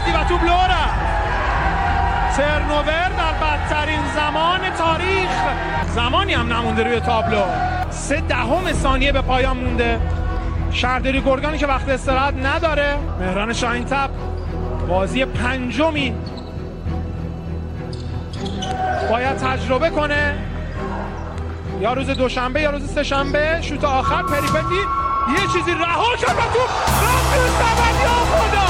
بازی و توپ لو ترنوور در بدترین زمان تاریخ. زمانی هم نمونده روی تابلو. سه دهم ثانیه به پایان مونده. شهرداری گرگانی که وقت استراحت نداره. مهران شاهین تب. بازی پنجمی. باید تجربه کنه. یا روز دوشنبه یا روز سهشنبه. شوت آخر پریپتی یه چیزی رها کرد و تو رفت یا خدا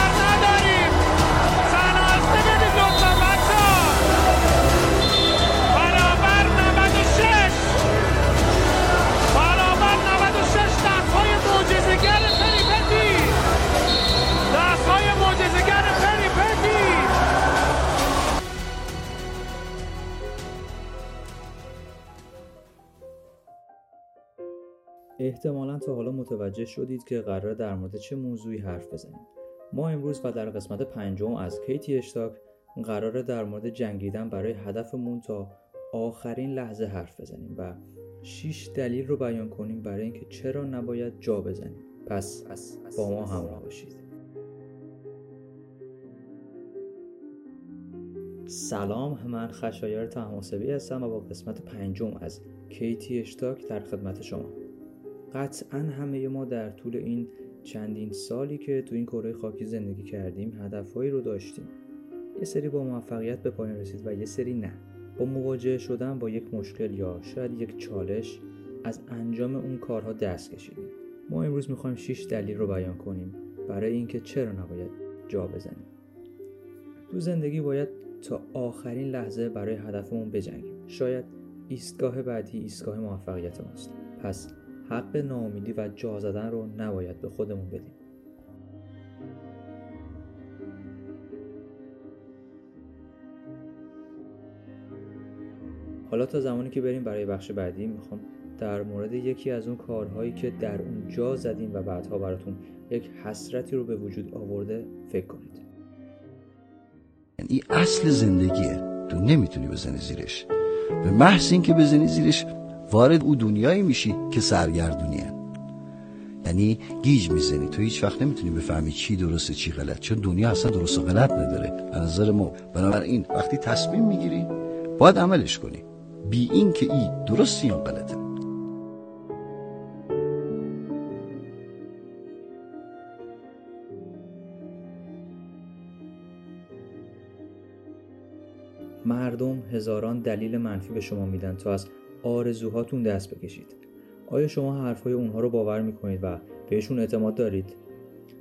احتمالا تا حالا متوجه شدید که قرار در مورد چه موضوعی حرف بزنیم. ما امروز و در قسمت پنجم از کیتی اشتاک قراره در مورد جنگیدن برای هدفمون تا آخرین لحظه حرف بزنیم و 6 دلیل رو بیان کنیم برای اینکه چرا نباید جا بزنیم. پس با ما همراه باشید. سلام من خشایار تماسبی هستم و با قسمت پنجم از کیتی اشتاک در خدمت شما. قطعا همه ما در طول این چندین سالی که تو این کره خاکی زندگی کردیم هدفهایی رو داشتیم. یه سری با موفقیت به پایان رسید و یه سری نه. با مواجه شدن با یک مشکل یا شاید یک چالش از انجام اون کارها دست کشیدیم. ما امروز می‌خوایم 6 دلیل رو بیان کنیم برای اینکه چرا نباید جا بزنیم. تو زندگی باید تا آخرین لحظه برای هدفمون بجنگیم. شاید ایستگاه بعدی ایستگاه موفقیت ماست. پس حق ناامیدی و جا زدن رو نباید به خودمون بدیم. حالا تا زمانی که بریم برای بخش بعدی می‌خوام در مورد یکی از اون کارهایی که در اون جا زدیم و بعدها براتون یک حسرتی رو به وجود آورده فکر کنید. این اصل زندگیه. تو نمی‌تونی بزنی زیرش. به محض اینکه بزنی زیرش وارد او دنیایی میشی که سرگردونیه. یعنی گیج می‌زنی. تو هیچ وقت نمی‌تونی بفهمی چی درسته چی غلط. چون دنیا اصلا درست و غلط نداره. از نظر ما بنابراین وقتی تصمیم می‌گیری باید عملش کنی. بی این که ای درستی یا غلطه. مردم هزاران دلیل منفی به شما میدن. تا از آرزوهاتون دست بکشید. آیا شما حرفهای اونها رو باور می‌کنید و بهشون اعتماد دارید؟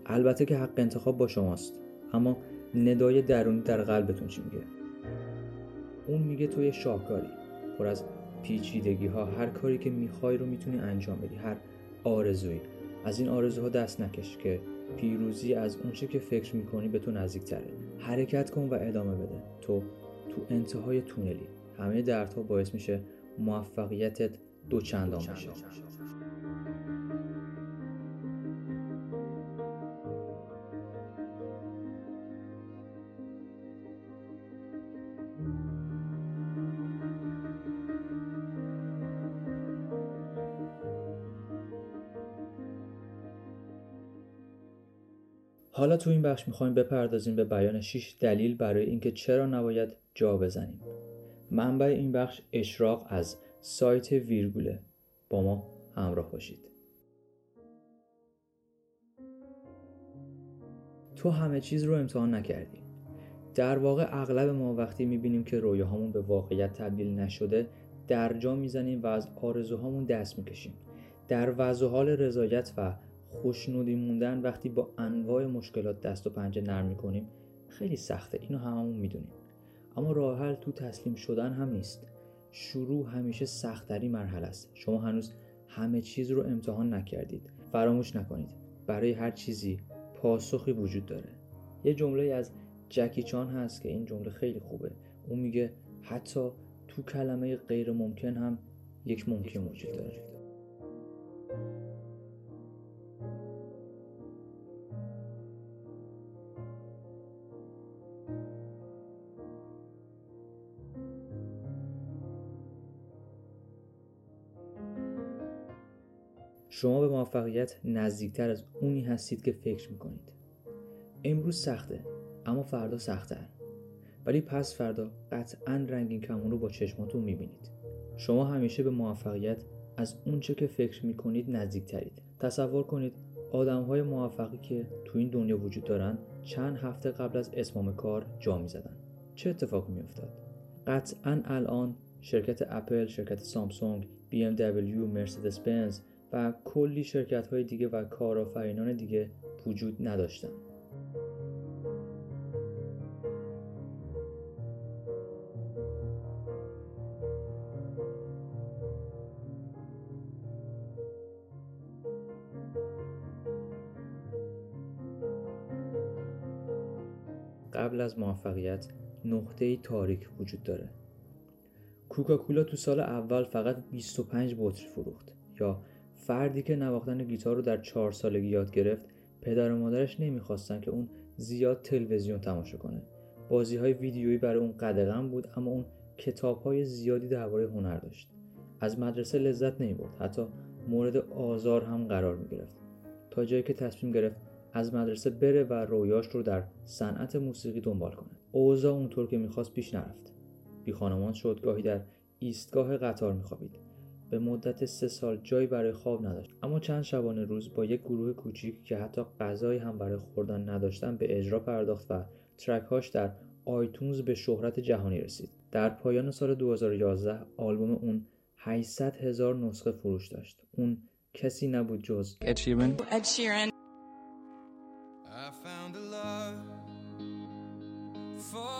البته که حق انتخاب با شماست. اما ندای درونی در قلبتون چی میگه؟ اون میگه تو یه شاهکاری. پر از پیچیدگی ها هر کاری که می‌خوای رو می‌تونی انجام بدی. هر آرزویی. از این آرزوها دست نکش که پیروزی از اونچه که فکر می‌کنی به تو نزدیک تره حرکت کن و ادامه بده. تو تو انتهای تونلی. همه دردها باعث میشه موفقیتت دوچندان بشه حالا تو این بخش می‌خوایم بپردازیم به بیان 6 دلیل برای اینکه چرا نباید جا بزنیم. منبع این بخش اشراق از سایت ویرگوله. با ما همراه باشید. تو همه چیز رو امتحان نکردی. در واقع اغلب ما وقتی می‌بینیم که رویاهامون به واقعیت تبدیل نشده در جا می‌زنیم و از آرزوهامون دست می‌کشیم. در وضع حال رضایت و خوشنودی موندن وقتی با انواع مشکلات دست و پنجه نرم می‌کنیم خیلی سخته. اینو هممون می‌دونیم. اما راه حل تو تسلیم شدن هم نیست. شروع همیشه سختتری مرحله است. شما هنوز همه چیز رو امتحان نکردید. فراموش نکنید. برای هر چیزی پاسخی وجود داره. یه جمله از جکی چان هست که این جمله خیلی خوبه. اون میگه حتی تو کلمه غیر ممکن هم یک ممکن وجود داره. شما به موفقیت نزدیکتر از اونی هستید که فکر می‌کنید. امروز سخته اما فردا سختتر ولی پس فردا قطعا رنگین کمون رو با چشماتون می‌بینید. شما همیشه به موفقیت از اونچه که فکر می‌کنید نزدیکترید. تصور کنید آدم های موفقی که تو این دنیا وجود دارن چند هفته قبل از اسمام کار جا می‌زدن. چه اتفاقی میافتاد؟ قطعا الان شرکت اپل شرکت سامسونگ BMW مرسدس بنز و کلی شرکت های دیگه و کارآفرینان دیگه وجود نداشتن. قبل از موفقیت نقطه تاریک وجود داره. کوکاکولا تو سال اول فقط 25 بطری فروخت یا فردی که نواختن گیتار رو در چهار سالگی یاد گرفت پدر و مادرش نمی‌خواستن که اون زیاد تلویزیون تماشا کنه. بازی های ویدیویی برای اون قدغن بود اما اون کتاب های زیادی درباره هنر داشت. از مدرسه لذت نمی‌برد حتی مورد آزار هم قرار می‌گرفت. تا جایی که تصمیم گرفت از مدرسه بره و رویاش رو در صنعت موسیقی دنبال کنه. اوضاع اونطور که می‌خواست پیش نرفت. بی خانمان شد گاهی در ایستگاه قطار میخوابید. به مدت سه سال جایی برای خواب نداشت اما چند شبانه روز با یک گروه کوچیک که حتی غذایی هم برای خوردن نداشتن به اجرا پرداخت و ترکهاش در آیتونز به شهرت جهانی رسید در پایان سال 2011 آلبوم اون 800 هزار نسخه فروش داشت اون کسی نبود جز Ed Sheeran. Ed Sheeran. I found a love for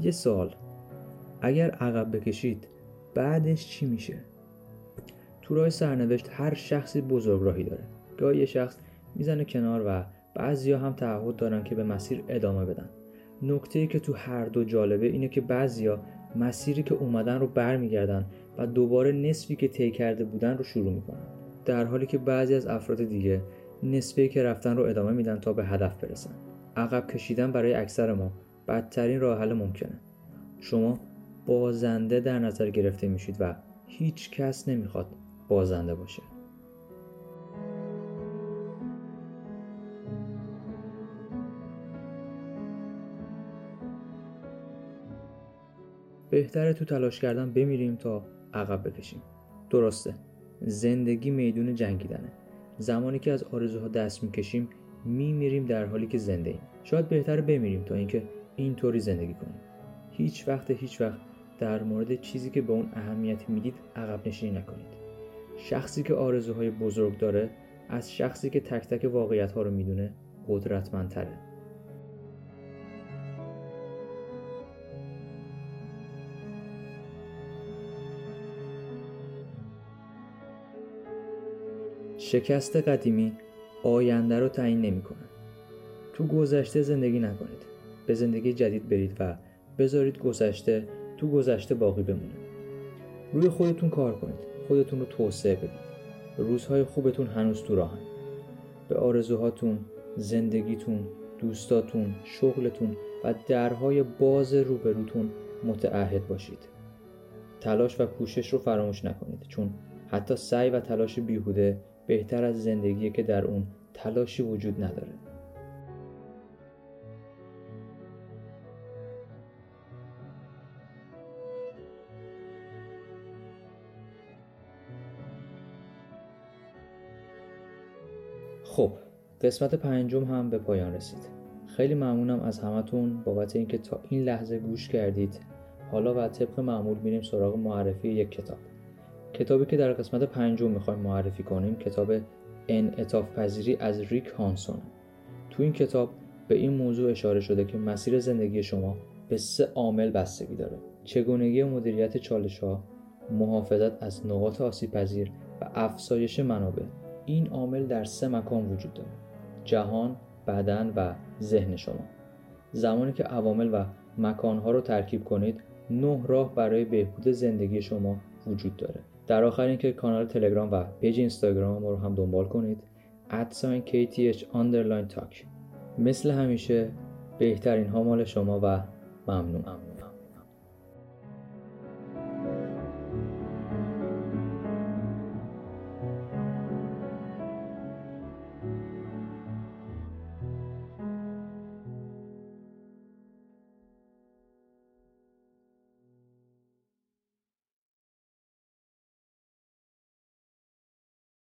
یه سال اگر عقب بکشید بعدش چی میشه؟ تو راه سرنوشت هر شخصی بزرگراهی داره. گاهی یه شخص می‌زنه کنار و بعضیا هم تعهد دارن که به مسیر ادامه بدن. نکته ای که تو هر دو جالبه اینه که بعضیا مسیری که اومدن رو برمیگردن و دوباره نصفی که طی کرده بودن رو شروع می‌کنن. در حالی که بعضی از افراد دیگه نصفی که رفتن رو ادامه میدن تا به هدف برسن. عقب کشیدن برای اکثر ما بدترین راه حل ممکنه. شما بازنده در نظر گرفته میشید و هیچ کس نمی‌خواد بازنده باشه. بهتره تو تلاش کردن بمیریم تا عقب بکشیم. درسته زندگی میدون جنگیدنه. زمانی که از آرزوها دست می‌کشیم میمیریم در حالی که زنده ایم. شاید بهتر بمیریم تا اینکه اینطوری زندگی کنیم هیچ وقت هیچ وقت در مورد چیزی که به اون اهمیت می‌دید عقب نشینی نکنید. شخصی که آرزوهای بزرگ داره از شخصی که تک تک واقعیت ها رو می‌دونه قدرتمندتره. شکست قدیمی آینده رو تعیین نمی‌کنه. تو گذشته زندگی نکنید. به زندگی جدید برید و بذارید گذشته تو گذشته باقی بمونه. روی خودتون کار کنید. خودتون رو توسعه بدید. روزهای خوبتون هنوز تو راهن. به آرزوهاتون زندگیتون دوستاتون شغلتون و درهای باز روبروتون متعهد باشید. تلاش و کوشش رو فراموش نکنید چون حتی سعی و تلاش بیهوده بهتر از زندگیه که در اون تلاشی وجود نداره. خب قسمت پنجم هم به پایان رسید. خیلی ممنونم از همتون بابت اینکه تا این لحظه گوش کردید. حالا و طبق معمول میریم سراغ معرفی یک کتاب. کتابی که در قسمت پنجم می‌خوایم معرفی کنیم کتاب انعطاف پذیری از ریک هانسون. تو این کتاب به این موضوع اشاره شده که مسیر زندگی شما به سه عامل بستگی داره. چگونگی مدیریت چالش ها محافظت از نقاط آسیب پذیر و افزایش منابع. این عامل در سه مکان وجود داره جهان بدن و ذهن شما. زمانی که عوامل و مکانها رو ترکیب کنید نه راه برای بهبود زندگی شما وجود داره. در آخر اینکه کانال تلگرام و پیج اینستاگرام ما رو هم دنبال کنید ادساین KTH underline talk. مثل همیشه بهترین ها مال شما و ممنون